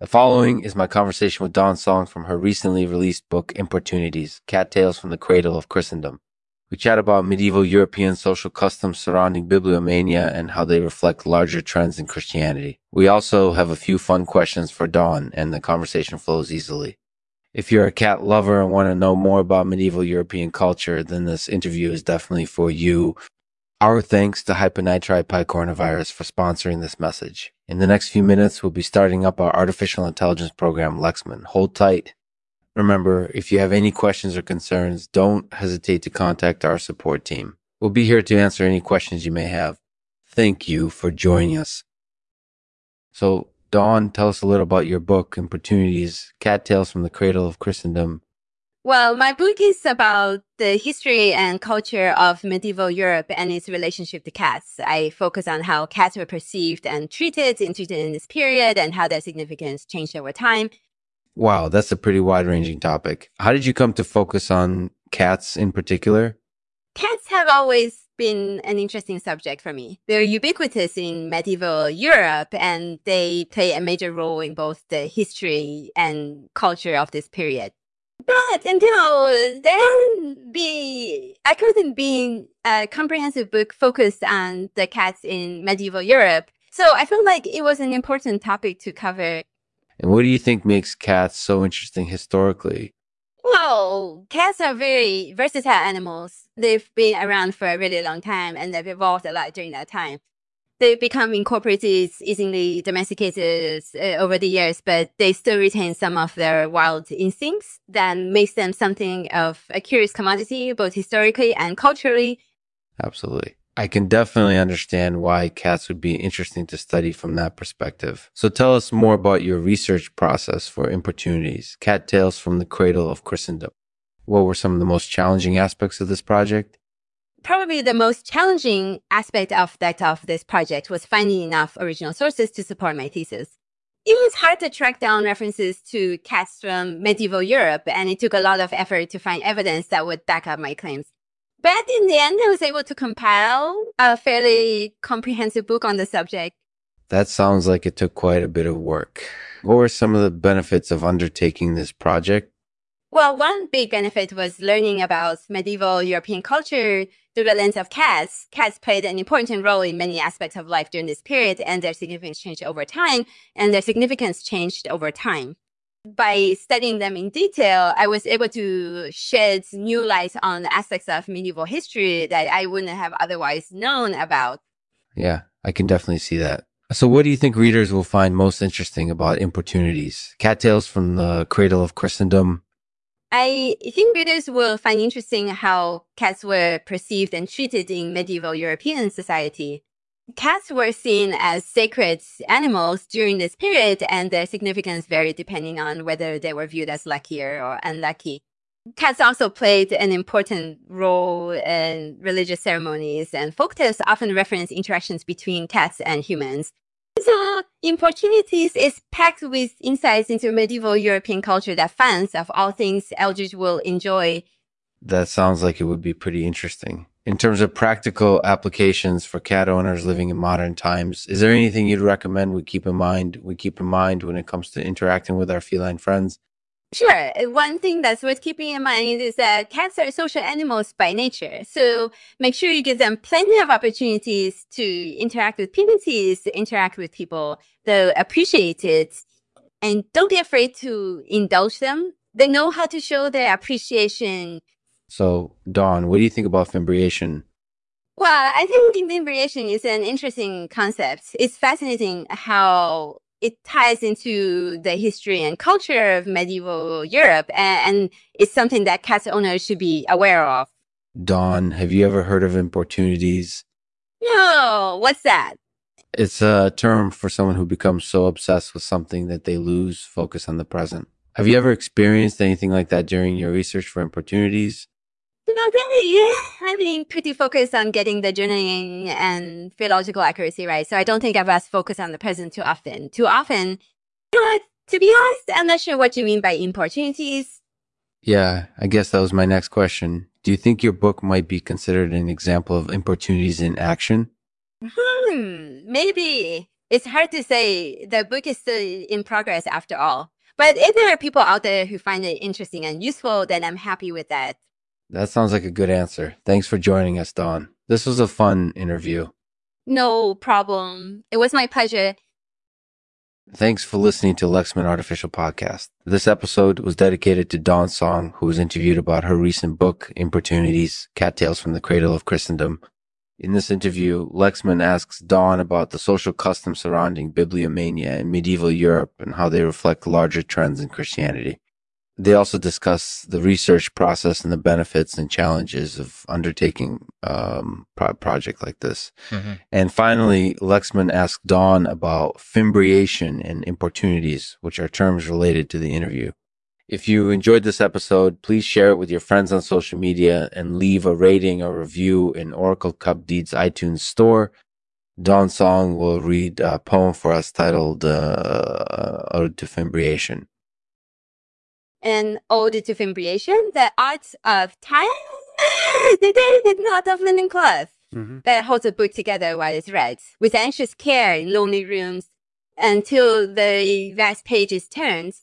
The following is my conversation with Dawn Song from her recently released book, Importunities Cat Tales from the Cradle of Christendom. We chat about medieval European social customs surrounding bibliomania and how they reflect larger trends in Christianity. We also have a few fun questions for Dawn, and the conversation flows easily. If you're a cat lover and want to know more about medieval European culture, then this interview is definitely for you. Our thanks to hyponitride picornavirus for sponsoring this message. In the next few minutes, we'll be starting up our artificial intelligence program, Lexman. Hold tight. Remember, if you have any questions or concerns, don't hesitate to contact our support team. We'll be here to answer any questions you may have. Thank you for joining us. So, Dawn, tell us a little about your book, Importunities, Cat Tales from the Cradle of Christendom. Well, my book is about the history and culture of medieval Europe and its relationship to cats. I focus on how cats were perceived and treated in this period and how their significance changed over time. Wow, that's a pretty wide ranging topic. How did you come to focus on cats in particular? Cats have always been an interesting subject for me. They're ubiquitous in medieval Europe and they play a major role in both the history and culture of this period. But until then, be I couldn't be a comprehensive book focused on the cats in medieval Europe. So I felt like it was an important topic to cover. And what do you think makes cats so interesting historically? Well, cats are very versatile animals. They've been around for a really long time and they've evolved a lot during that time they become incorporated, easily domesticated uh, over the years, but they still retain some of their wild instincts that makes them something of a curious commodity, both historically and culturally. Absolutely. I can definitely understand why cats would be interesting to study from that perspective. So tell us more about your research process for importunities, cat tales from the cradle of Christendom. What were some of the most challenging aspects of this project? Probably the most challenging aspect of that of this project was finding enough original sources to support my thesis. It was hard to track down references to cats from medieval Europe, and it took a lot of effort to find evidence that would back up my claims. But in the end, I was able to compile a fairly comprehensive book on the subject. That sounds like it took quite a bit of work. What were some of the benefits of undertaking this project? Well, one big benefit was learning about medieval European culture through the lens of cats. Cats played an important role in many aspects of life during this period, and their significance changed over time, and their significance changed over time. By studying them in detail, I was able to shed new light on aspects of medieval history that I wouldn't have otherwise known about. Yeah, I can definitely see that. So, what do you think readers will find most interesting about importunities? Cat tales from the cradle of Christendom, I think readers will find interesting how cats were perceived and treated in medieval European society. Cats were seen as sacred animals during this period, and their significance varied depending on whether they were viewed as luckier or unlucky. Cats also played an important role in religious ceremonies, and folktales often reference interactions between cats and humans. So, Importunities is packed with insights into medieval European culture that fans of all things Eldridge will enjoy. That sounds like it would be pretty interesting. In terms of practical applications for cat owners living in modern times, is there anything you'd recommend we keep in mind we keep in mind when it comes to interacting with our feline friends? Sure. One thing that's worth keeping in mind is that cats are social animals by nature. So make sure you give them plenty of opportunities to interact with communities, to interact with people. They'll appreciate it. And don't be afraid to indulge them. They know how to show their appreciation. So, Dawn, what do you think about fimbriation? Well, I think fimbriation is an interesting concept. It's fascinating how it ties into the history and culture of medieval Europe, and, and it's something that cat owners should be aware of. Dawn, have you ever heard of importunities? No, what's that? It's a term for someone who becomes so obsessed with something that they lose focus on the present. Have you ever experienced anything like that during your research for importunities? Not really. I've been pretty focused on getting the journaling and philological accuracy right. So I don't think I've asked focus on the present too often. Too often. But to be honest, I'm not sure what you mean by importunities. Yeah, I guess that was my next question. Do you think your book might be considered an example of importunities in action? Hmm, maybe. it's hard to say. The book is still in progress after all. But if there are people out there who find it interesting and useful, then I'm happy with that. That sounds like a good answer. Thanks for joining us, Dawn. This was a fun interview. No problem. It was my pleasure. Thanks for listening to Lexman Artificial Podcast. This episode was dedicated to Dawn Song, who was interviewed about her recent book, Importunities, Cat Tales from the Cradle of Christendom. In this interview, Lexman asks Dawn about the social customs surrounding bibliomania in medieval Europe and how they reflect larger trends in Christianity. They also discuss the research process and the benefits and challenges of undertaking um, a project like this. Mm-hmm. And finally, Lexman asked Dawn about fimbriation and importunities, which are terms related to the interview. If you enjoyed this episode, please share it with your friends on social media and leave a rating or review in Oracle Cup Deeds iTunes store. Dawn Song will read a poem for us titled uh, Ode to Fimbriation and ode to fimbriation, the art of time, the delicate knot of linen cloth mm-hmm. that holds a book together while it's read, with anxious care in lonely rooms until the vast page is turned,